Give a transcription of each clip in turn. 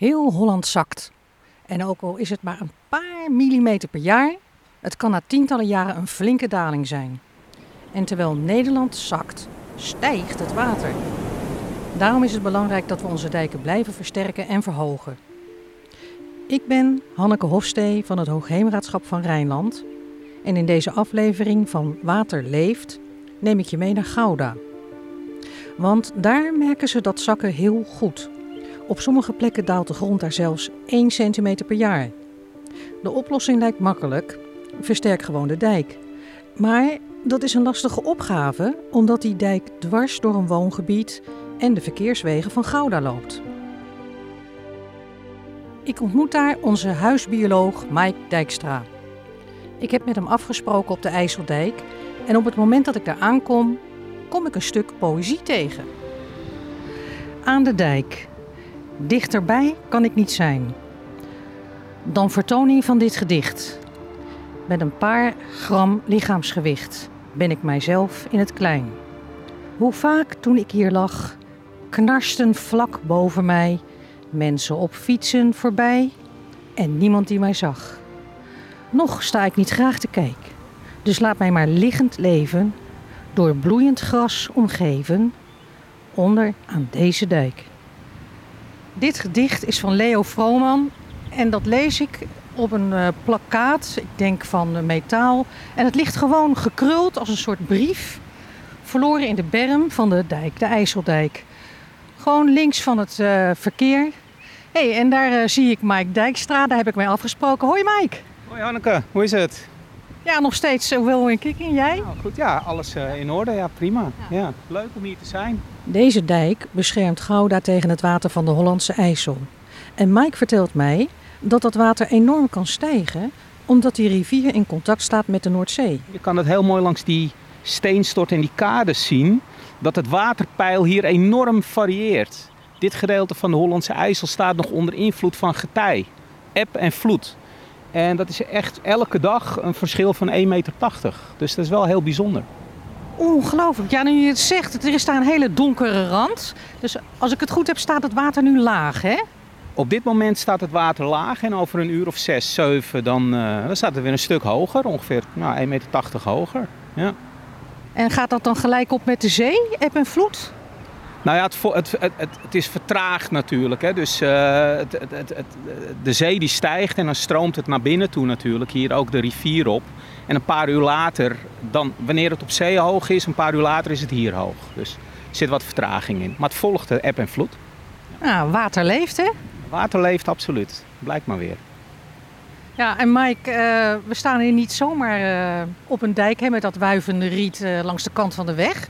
Heel Holland zakt. En ook al is het maar een paar millimeter per jaar, het kan na tientallen jaren een flinke daling zijn. En terwijl Nederland zakt, stijgt het water. Daarom is het belangrijk dat we onze dijken blijven versterken en verhogen. Ik ben Hanneke Hofstee van het Hoogheemraadschap van Rijnland. En in deze aflevering van Water leeft neem ik je mee naar Gouda. Want daar merken ze dat zakken heel goed. Op sommige plekken daalt de grond daar zelfs 1 centimeter per jaar. De oplossing lijkt makkelijk. Versterk gewoon de dijk. Maar dat is een lastige opgave, omdat die dijk dwars door een woongebied en de verkeerswegen van Gouda loopt. Ik ontmoet daar onze huisbioloog Mike Dijkstra. Ik heb met hem afgesproken op de IJsseldijk en op het moment dat ik daar aankom, kom ik een stuk poëzie tegen. Aan de dijk. Dichterbij kan ik niet zijn. Dan vertoning van dit gedicht. Met een paar gram lichaamsgewicht ben ik mijzelf in het klein. Hoe vaak toen ik hier lag, knarsten vlak boven mij mensen op fietsen voorbij en niemand die mij zag. Nog sta ik niet graag te kijken, dus laat mij maar liggend leven, door bloeiend gras omgeven, onder aan deze dijk. Dit gedicht is van Leo Vrooman en dat lees ik op een uh, plakkaat, ik denk van uh, metaal. En het ligt gewoon gekruld als een soort brief, verloren in de berm van de dijk, de IJsseldijk. Gewoon links van het uh, verkeer. hey, en daar zie ik Mike Dijkstra, daar heb ik mee afgesproken. Hoi Mike. Hoi Hanneke, hoe is het? Ja, nog steeds wel in kick en jij? Nou, goed, ja, alles in orde, ja prima. Ja. ja. leuk om hier te zijn. Deze dijk beschermt Gouda tegen het water van de Hollandse IJssel. En Mike vertelt mij dat dat water enorm kan stijgen omdat die rivier in contact staat met de Noordzee. Je kan het heel mooi langs die steenstort en die kades zien dat het waterpeil hier enorm varieert. Dit gedeelte van de Hollandse IJssel staat nog onder invloed van getij, eb en vloed. En dat is echt elke dag een verschil van 1,80 meter. Dus dat is wel heel bijzonder. Ongelooflijk. Ja, nu je het zegt, er is daar een hele donkere rand. Dus als ik het goed heb, staat het water nu laag, hè? Op dit moment staat het water laag en over een uur of 6, 7 dan, uh, dan staat het weer een stuk hoger. Ongeveer nou, 1,80 meter hoger. Ja. En gaat dat dan gelijk op met de zee, eb en vloed? Nou ja, het, het, het, het is vertraagd natuurlijk. Hè. Dus uh, de zee die stijgt en dan stroomt het naar binnen toe natuurlijk. Hier ook de rivier op. En een paar uur later, dan, wanneer het op zee hoog is, een paar uur later is het hier hoog. Dus er zit wat vertraging in. Maar het volgt de eb en vloed. Nou, water leeft hè? Water leeft absoluut. Blijkt maar weer. Ja, en Mike, uh, we staan hier niet zomaar uh, op een dijk hè, met dat wuivende riet langs de kant van de weg.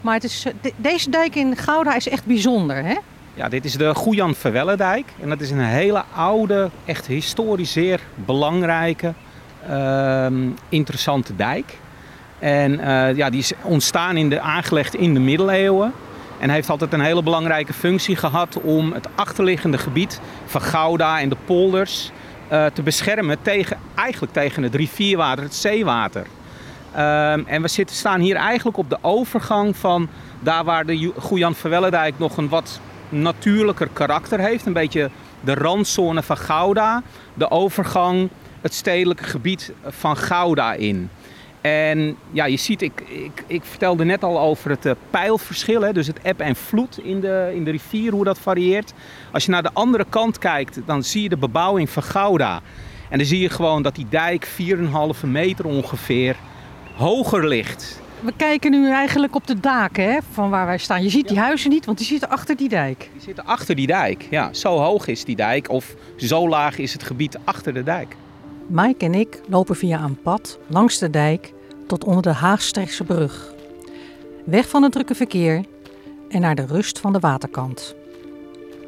Maar het is, de, deze dijk in Gouda is echt bijzonder, hè? Ja, dit is de Goejan Verwellendijk. En dat is een hele oude, echt historisch zeer belangrijke, ehm, interessante dijk. En ja, die is ontstaan in de, aangelegd in de middeleeuwen. En heeft altijd een hele belangrijke functie gehad om het achterliggende gebied van Gouda en de polders uh, te beschermen tegen, eigenlijk tegen het rivierwater, het zeewater. Um, en we zitten, staan hier eigenlijk op de overgang van daar waar de Goejan Verwellendijk nog een wat natuurlijker karakter heeft. Een beetje de randzone van Gouda. De overgang het stedelijke gebied van Gouda in. En ja, je ziet, ik, ik, ik vertelde net al over het uh, pijlverschil, hè, dus het eb en vloed in de, in de rivier, hoe dat varieert. Als je naar de andere kant kijkt, dan zie je de bebouwing van Gouda. En dan zie je gewoon dat die dijk 4,5 meter ongeveer hoger ligt. We kijken nu eigenlijk op de daken hè, van waar wij staan. Je ziet die huizen niet, want die zitten achter die dijk. Die zitten achter die dijk, ja. Zo hoog is die dijk of zo laag is het gebied achter de dijk. Mike en ik lopen via een pad langs de dijk tot onder de Haagstrechtse brug. Weg van het drukke verkeer en naar de rust van de waterkant.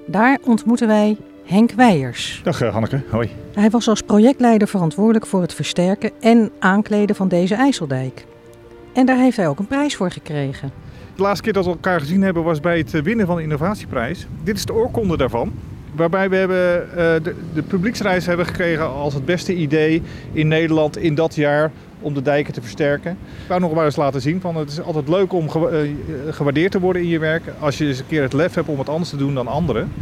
Daar ontmoeten wij Henk Weijers. Dag eh, Hanneke, hoi. Hij was als projectleider verantwoordelijk voor het versterken en aankleden van deze IJsseldijk. En daar heeft hij ook een prijs voor gekregen. De laatste keer dat we elkaar gezien hebben was bij het winnen van de innovatieprijs. Dit is de oorkonde daarvan. Waarbij we hebben, uh, de, de publieksreis hebben gekregen als het beste idee in Nederland in dat jaar om de dijken te versterken. Ik wou nog maar eens laten zien van het is altijd leuk om gewaardeerd te worden in je werk als je eens een keer het lef hebt om het anders te doen dan anderen.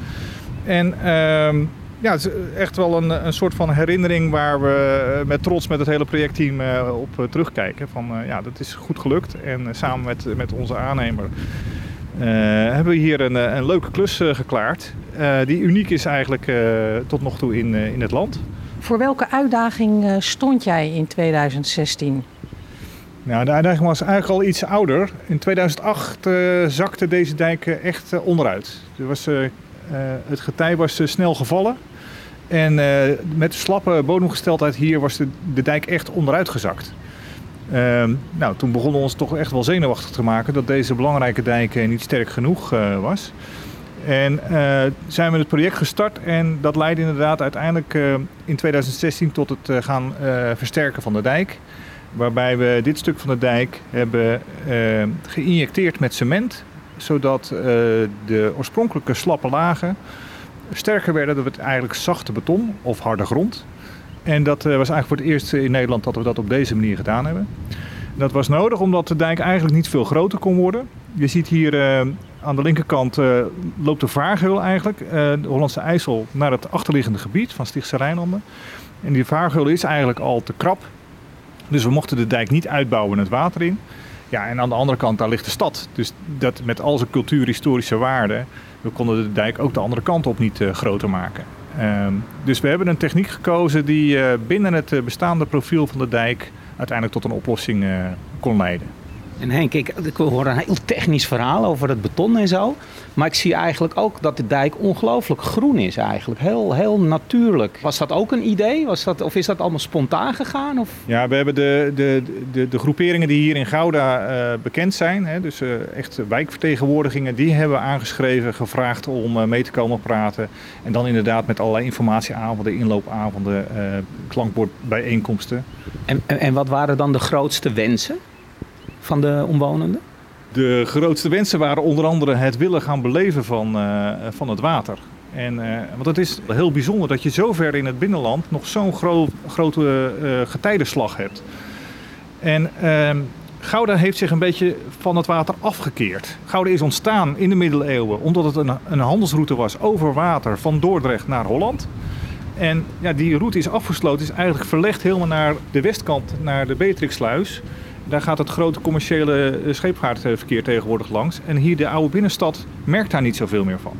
En ehm, ja, het is echt wel een, een soort van herinnering waar we met trots met het hele projectteam op terugkijken. Van ja, dat is goed gelukt. En samen met, met onze aannemer hebben we hier een, een leuke klus geklaard. die uniek is eigenlijk tot nog toe in, in het land. Voor welke uitdaging stond jij in 2016? Nou, de uitdaging was eigenlijk al iets ouder. In 2008 uh, zakte deze dijk echt onderuit. Er was, het getij was snel gevallen. En met slappe bodemgesteldheid hier was de, de dijk echt onderuit gezakt. Ehm, nou, toen begonnen we ons toch echt wel zenuwachtig te maken dat deze belangrijke dijk niet sterk genoeg was. En zijn we het project gestart en dat leidde inderdaad uiteindelijk in 2016 tot het gaan versterken van de dijk. Waarbij we dit stuk van de dijk hebben geïnjecteerd met cement. Zodat uh, de oorspronkelijke slappe lagen sterker werden. Dat het eigenlijk zachte beton of harde grond. En dat uh, was eigenlijk voor het eerst in Nederland dat we dat op deze manier gedaan hebben. Dat was nodig omdat de dijk eigenlijk niet veel groter kon worden. Je ziet hier aan de linkerkant loopt de vaargeul eigenlijk, de Hollandse IJssel, naar het achterliggende gebied van Stichtse Rijnlanden. En die vaargeul is eigenlijk al te krap dus we mochten de dijk niet uitbouwen het water in. Ja, en aan de andere kant, daar ligt de stad. Dus dat met al zijn cultuurhistorische waarden, we konden de dijk ook de andere kant op niet uh, groter maken. Uh, dus we hebben een techniek gekozen die uh, binnen het eh, bestaande profiel van de dijk uiteindelijk tot een oplossing kon leiden. En Henk, ik, ik hoor een heel technisch verhaal over het beton en zo. Maar ik zie eigenlijk ook dat de dijk ongelooflijk groen is eigenlijk. Heel, heel natuurlijk. Was dat ook een idee? Was dat, of is dat allemaal spontaan gegaan? Of? Ja, we hebben de, de, de, de groeperingen die hier in Gouda uh, bekend zijn. Hè, dus uh, echt wijkvertegenwoordigingen. Die hebben we aangeschreven, gevraagd om uh, mee te komen praten. En dan inderdaad met allerlei informatieavonden, inloopavonden, klankbordbijeenkomsten. En, en, en wat waren dan de grootste wensen? Van de omwonenden? De grootste wensen waren onder andere het willen gaan beleven van, uh, van het water. En, uh, want het is heel bijzonder dat je zo ver in het binnenland nog zo'n gro grote uh, getijdenslag hebt. En ehm, Gouda heeft zich een beetje van het water afgekeerd. Gouda is ontstaan in de middeleeuwen omdat het een, een handelsroute was over water van Dordrecht naar Holland. En ja, die route is afgesloten, is eigenlijk verlegd helemaal naar de westkant, naar de Beatrixsluis. Daar gaat het grote commerciële eh, scheepvaartverkeer tegenwoordig langs. En hier de oude binnenstad merkt daar niet zoveel meer van.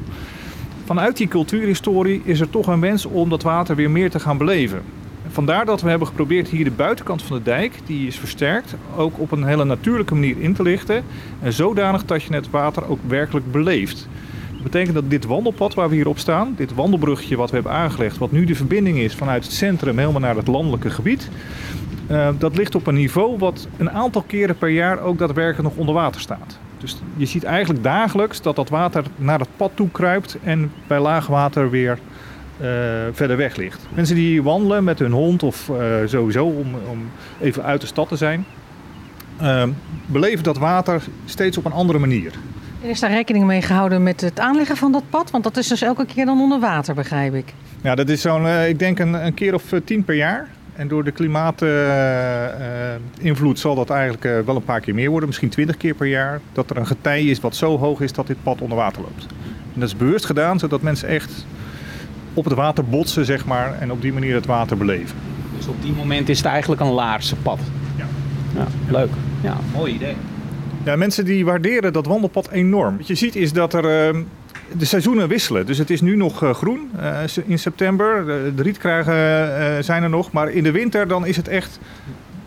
Vanuit die cultuurhistorie is er toch een wens om dat water weer meer te gaan beleven. Vandaar dat we hebben geprobeerd hier de buitenkant van de dijk, die is versterkt, ook op een hele natuurlijke manier in te lichten. En zodanig dat je het water ook werkelijk beleeft. Dat betekent dat dit wandelpad waar we hier op staan, dit wandelbrugje wat we hebben aangelegd, wat nu de verbinding is vanuit het centrum helemaal naar het landelijke gebied, uh, dat ligt op een niveau wat een aantal keren per jaar ook daadwerkelijk nog onder water staat. Dus je ziet eigenlijk dagelijks dat dat water naar het pad toe kruipt en bij laag water weer uh, verder weg ligt. Mensen die hier wandelen met hun hond of uh, sowieso om, om, even uit de stad te zijn, beleven dat water steeds op een andere manier. Is daar rekening mee gehouden met het aanleggen van dat pad? Want dat is dus elke keer dan onder water, begrijp ik. Ja, dat is zo'n, ik denk een, een keer of tien per jaar. En door de klimaatinvloed uh, zal dat eigenlijk uh, wel een paar keer meer worden, misschien twintig keer per jaar. Dat er een getij is wat zo hoog is dat dit pad onder water loopt. En dat is bewust gedaan zodat mensen echt op het water botsen, zeg maar, en op die manier het water beleven. Dus op die moment is het eigenlijk een laarse pad. Ja. ja leuk. Ja, mooi idee. Ja, mensen die waarderen dat wandelpad enorm. Wat je ziet is dat er uh, de seizoenen wisselen. Dus het is nu nog uh, groen uh, in september. De, rietkruigen uh, zijn er nog. Maar in de winter dan is het echt...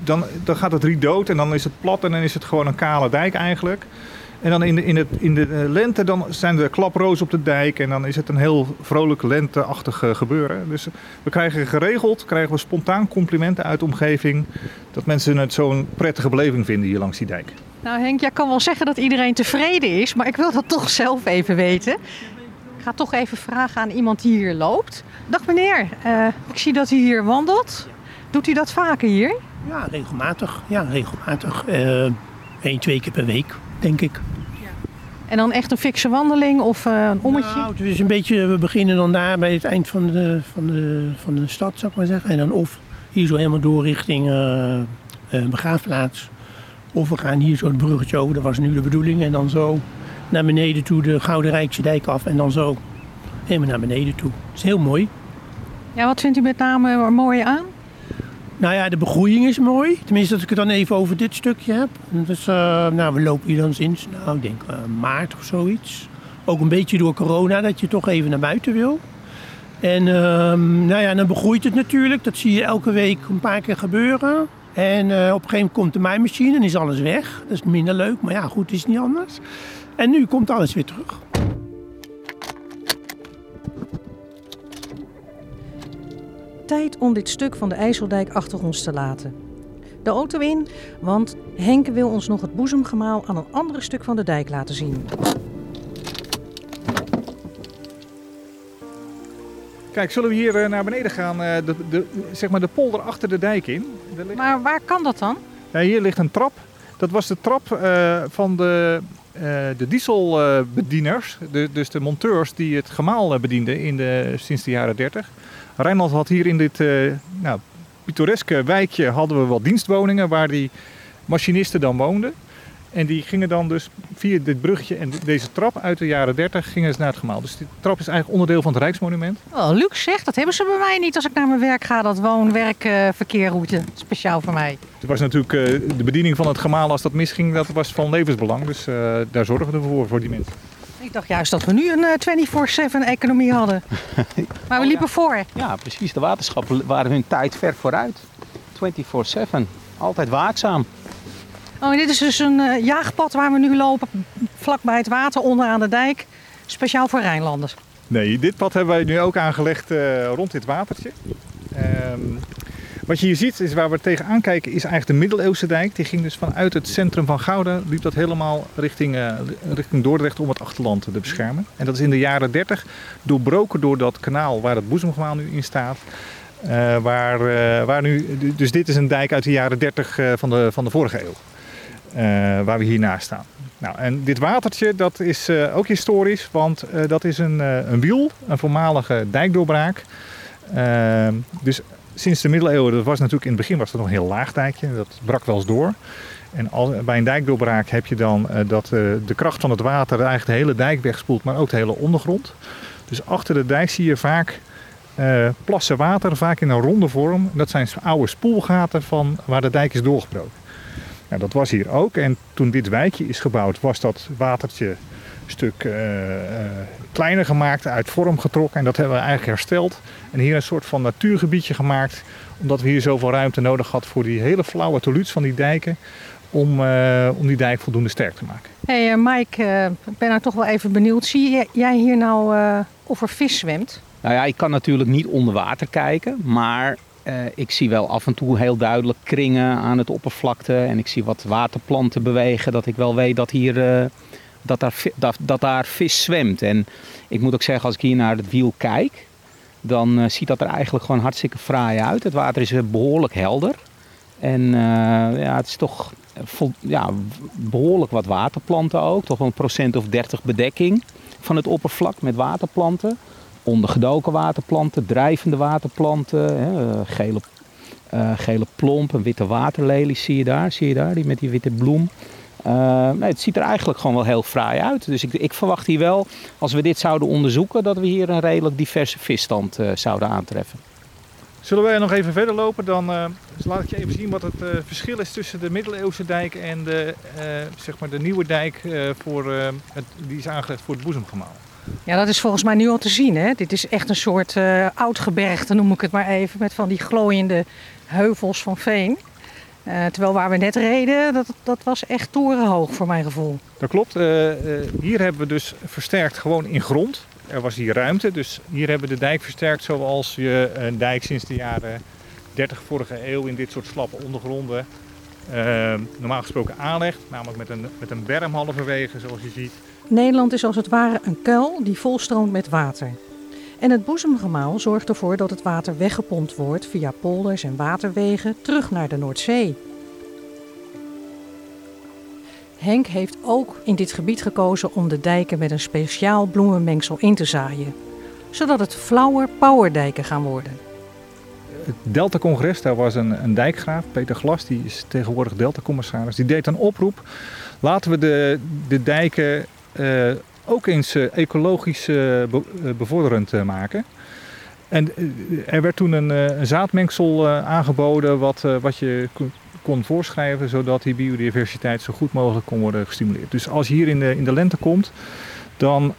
Dan, dan gaat het riet dood en dan is het plat en dan is het gewoon een kale dijk eigenlijk. En dan in de, in, het, in de lente dan zijn er klaproos op de dijk en dan is het een heel vrolijk lenteachtig gebeuren. Dus we krijgen geregeld, krijgen we spontaan complimenten uit de omgeving dat mensen het zo'n prettige beleving vinden hier langs die dijk. Nou Henk, jij kan wel zeggen dat iedereen tevreden is, maar ik wil dat toch zelf even weten. Ik ga toch even vragen aan iemand die hier loopt. Dag meneer, uh, ik zie dat u hier wandelt. Doet u dat vaker hier? Ja, regelmatig. Ja, regelmatig. Uh, Eén, twee keer per week, denk ik. Ja. En dan echt een fikse wandeling of uh, een ommetje? Nou, het is een beetje, we beginnen dan daar bij het eind van de, van de, van de stad, zou ik maar zeggen. En dan of hier zo helemaal door richting begraafplaats. Of we gaan hier zo het bruggetje over, dat was nu de bedoeling. En dan zo naar beneden toe de Gouden Rijkse dijk af. En dan zo helemaal naar beneden toe. Dat is heel mooi. Ja, wat vindt u met name er mooi aan? Nou ja, de begroeiing is mooi. Tenminste, als ik het dan even over dit stukje heb. Dus, uh, nou, we lopen hier dan sinds, nou, ik denk uh, maart of zoiets. Ook een beetje door corona, dat je toch even naar buiten wil. En uh, nou ja, dan begroeit het natuurlijk. Dat zie je elke week een paar keer gebeuren. En uh, op een gegeven moment komt de maaimachine en is alles weg. Dat is minder leuk, maar ja, goed, is niet anders. En nu komt alles weer terug. Tijd om dit stuk van de IJsseldijk achter ons te laten. De auto in, want Henk wil ons nog het boezemgemaal aan een ander stuk van de dijk laten zien. Kijk, zullen we hier naar beneden gaan, de, de, zeg maar de polder achter de dijk in? Maar waar kan dat dan? Ja, hier ligt een trap. Dat was de trap uh, van de, uh, de dieselbedieners, de, dus de monteurs die het gemaal bedienden in de, sinds de jaren 30. Rijnland had hier in dit uh, nou, pittoreske wijkje hadden we wat dienstwoningen waar die machinisten dan woonden. En die gingen dan dus via dit brugje en deze trap uit de jaren 30 gingen ze naar het gemaal. Dus die trap is eigenlijk onderdeel van het Rijksmonument. Oh, luxe zeg, dat hebben ze bij mij niet als ik naar mijn werk ga. Dat woon-werk-verkeerroute, speciaal voor mij. Het was natuurlijk uh, de bediening van het gemaal als dat misging, dat was van levensbelang. Dus uh, daar zorgen we voor, voor die mensen. Ik dacht juist dat we nu een uh, 24-7 economie hadden. Maar we liepen voor. Ja, precies. De waterschappen waren hun tijd ver vooruit. 24-7. Altijd waakzaam. Oh, dit is dus een uh, jaagpad waar we nu lopen, vlakbij het water onderaan de dijk. Speciaal voor Rijnlanders. Nee, dit pad hebben wij nu ook aangelegd uh, rond dit watertje. Um, wat je hier ziet, is waar we tegenaan kijken, is eigenlijk de middeleeuwse dijk. Die ging dus vanuit het centrum van Gouda, liep dat helemaal richting, uh, richting Dordrecht om het achterland te beschermen. En dat is in de jaren 30 doorbroken door dat kanaal waar het boezemgemaal nu in staat. Waar, waar nu, dus dit is een dijk uit de jaren 30 van, de, van de vorige eeuw. Uh, waar we hiernaast staan. Nou, en dit watertje dat is uh, ook historisch, want uh, dat is een, een wiel, een voormalige dijkdoorbraak. dus sinds de middeleeuwen, dat was natuurlijk in het begin was dat nog een heel laag dijkje, dat brak wel eens door. En bij een dijkdoorbraak heb je dan dat de kracht van het water eigenlijk de hele dijk wegspoelt, maar ook de hele ondergrond. Dus achter de dijk zie je vaak plassen water, vaak in een ronde vorm. Dat zijn oude spoelgaten van waar de dijk is doorgebroken. Nou, dat was hier ook. En toen dit wijkje is gebouwd, was dat watertje een stuk uh, uh, kleiner gemaakt, uit vorm getrokken. En dat hebben we eigenlijk hersteld. En hier een soort van natuurgebiedje gemaakt. Omdat we hier zoveel ruimte nodig hadden voor die hele flauwe toluts van die dijken. Om, uh, om die dijk voldoende sterk te maken. Hé hey, Mike, ik ben nou toch wel even benieuwd. Zie jij hier nou of er vis zwemt? Nou ja, ik kan natuurlijk niet onder water kijken. Maar uh, ik zie wel af en toe heel duidelijk kringen aan het oppervlakte. En ik zie wat waterplanten bewegen. Dat ik wel weet dat, hier, uh, dat, daar, dat, dat, daar vis zwemt. En ik moet ook zeggen, als ik hier naar het wiel kijk. Dan uh, ziet dat er eigenlijk gewoon hartstikke fraai uit. Het water is behoorlijk helder. En ja, het is toch ja, behoorlijk wat waterplanten ook. Toch een procent of 30 bedekking van het oppervlak met waterplanten ondergedoken waterplanten, drijvende waterplanten, hè, gele, uh, gele plomp, een witte waterlelie zie je daar, zie je daar, die met die witte bloem. Uh, nee, het ziet er eigenlijk gewoon wel heel fraai uit. Dus ik, ik, verwacht hier wel, als we dit zouden onderzoeken, dat we hier een redelijk diverse visstand zouden aantreffen. Zullen wij nog even verder lopen? Dan dus laat ik je even zien wat het verschil is tussen de middeleeuwse dijk en de, zeg maar de nieuwe dijk voor, die is aangelegd voor het boezemgemaal. Ja, dat is volgens mij nu al te zien. Hè? Dit is echt een soort uh, oud gebergte, noem ik het maar even, met van die glooiende heuvels van veen. Uh, terwijl waar we net reden, dat, dat was echt torenhoog voor mijn gevoel. Dat klopt. Uh, hier hebben we dus versterkt gewoon in grond. Er was hier ruimte, dus hier hebben we de dijk versterkt zoals je een dijk sinds de jaren 30 vorige eeuw in dit soort slappe ondergronden normaal gesproken aanlegt. Namelijk met een, met een berm halverwege, zoals je ziet. Nederland is als het ware een kuil die volstroomt met water. En het boezemgemaal zorgt ervoor dat het water weggepompt wordt via polders en waterwegen terug naar de Noordzee. Henk heeft ook in dit gebied gekozen om de dijken met een speciaal bloemenmengsel in te zaaien, zodat het flower powerdijken gaan worden. Het Delta-congres, daar was een, een dijkgraaf, Peter Glas, die is tegenwoordig Delta-commissaris. Die deed een oproep, laten we de, de dijken uh, ook eens ecologisch bevorderend maken. En er werd toen een, een zaadmengsel aangeboden wat, wat je kon voorschrijven, zodat die biodiversiteit zo goed mogelijk kon worden gestimuleerd. Dus als je hier in de, in de lente komt, dan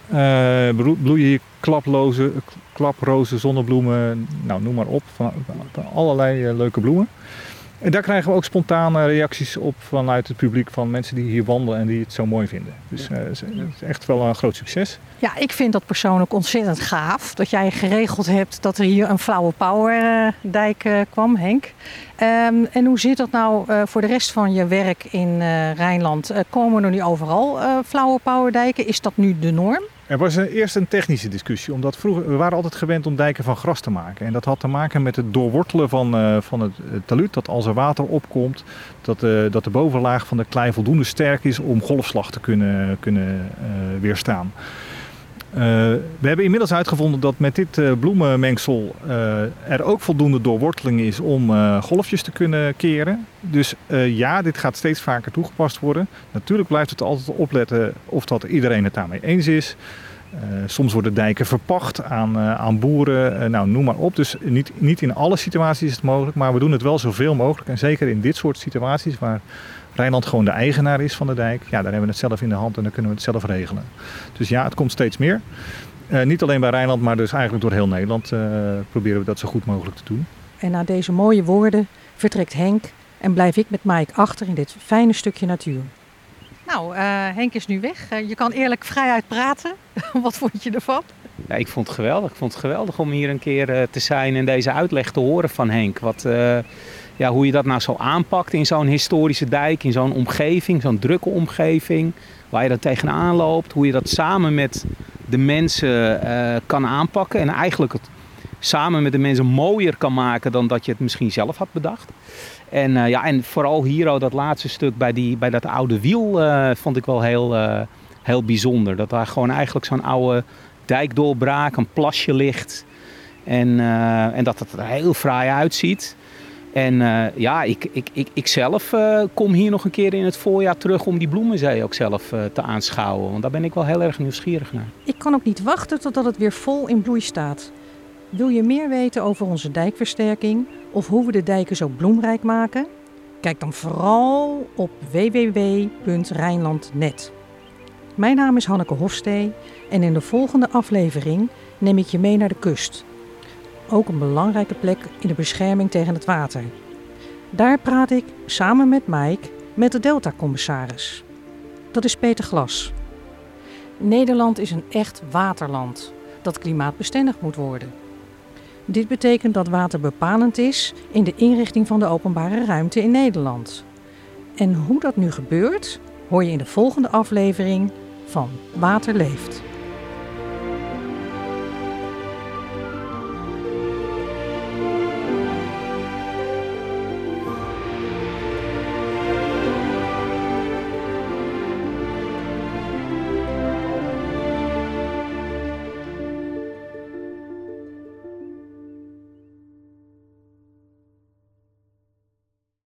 bloeien hier klaploze, klaprozen, zonnebloemen, nou noem maar op, van allerlei leuke bloemen. En daar krijgen we ook spontane reacties op vanuit het publiek van mensen die hier wandelen en die het zo mooi vinden. Dus uh, het is echt wel een groot succes. Ja, ik vind dat persoonlijk ontzettend gaaf. Dat jij geregeld hebt dat er hier een Flower Power dijk uh, kwam, Henk. Um, en hoe zit dat nou uh, voor de rest van je werk in Rijnland? komen er nu overal Flower Power dijken? Is dat nu de norm? Er was eerst een technische discussie, omdat vroeger, we waren altijd gewend om dijken van gras te maken. En dat had te maken met het doorwortelen van, van het, talud, dat als er water opkomt, dat, uh, dat de bovenlaag van de klei voldoende sterk is om golfslag te kunnen, kunnen weerstaan. Uh, we hebben inmiddels uitgevonden dat met dit uh, bloemenmengsel uh, er ook voldoende doorworteling is om golfjes te kunnen keren. Dus ja, dit gaat steeds vaker toegepast worden. Natuurlijk blijft het altijd opletten of dat iedereen het daarmee eens is. Soms worden dijken verpacht aan, aan boeren, nou noem maar op. Dus niet, niet in alle situaties is het mogelijk, maar we doen het wel zoveel mogelijk. En zeker in dit soort situaties waar Rijnland gewoon de eigenaar is van de dijk, ja, daar hebben we het zelf in de hand en dan kunnen we het zelf regelen. Dus ja, het komt steeds meer. Niet alleen bij Rijnland, maar dus eigenlijk door heel Nederland proberen we dat zo goed mogelijk te doen. En na deze mooie woorden vertrekt Henk en blijf ik met Mike achter in dit fijne stukje natuur. Nou, uh, Henk is nu weg. je kan eerlijk vrijuit praten. Wat vond je ervan? Ja, ik vond het geweldig. Ik vond het geweldig om hier een keer te zijn en deze uitleg te horen van Henk. Wat, ja, hoe je dat nou zo aanpakt in zo'n historische dijk, in zo'n omgeving, zo'n drukke omgeving, waar je dan tegenaan loopt, hoe je dat samen met de mensen kan aanpakken en eigenlijk het samen met de mensen mooier kan maken dan dat je het misschien zelf had bedacht. En, uh, ja, en vooral hier, dat laatste stuk bij, die, bij dat oude wiel, uh, vond ik wel heel, heel bijzonder. Dat daar gewoon eigenlijk zo'n oude dijkdoorbraak, een plasje ligt. En, en dat het er heel fraai uitziet. En ja, ik, ik, ik, ik zelf kom hier nog een keer in het voorjaar terug om die bloemenzee ook zelf te aanschouwen. Want daar ben ik wel heel erg nieuwsgierig naar. Ik kan ook niet wachten totdat het weer vol in bloei staat. Wil je meer weten over onze dijkversterking of hoe we de dijken zo bloemrijk maken? Kijk dan vooral op www.rijnland.net. Mijn naam is Hanneke Hofstee en in de volgende aflevering neem ik je mee naar de kust ook een belangrijke plek in de bescherming tegen het water. Daar praat ik samen met Mike met de Delta-commissaris. Dat is Peter Glas. Nederland is een echt waterland dat klimaatbestendig moet worden. Dit betekent dat water bepalend is in de inrichting van de openbare ruimte in Nederland. En hoe dat nu gebeurt, hoor je in de volgende aflevering van Water leeft.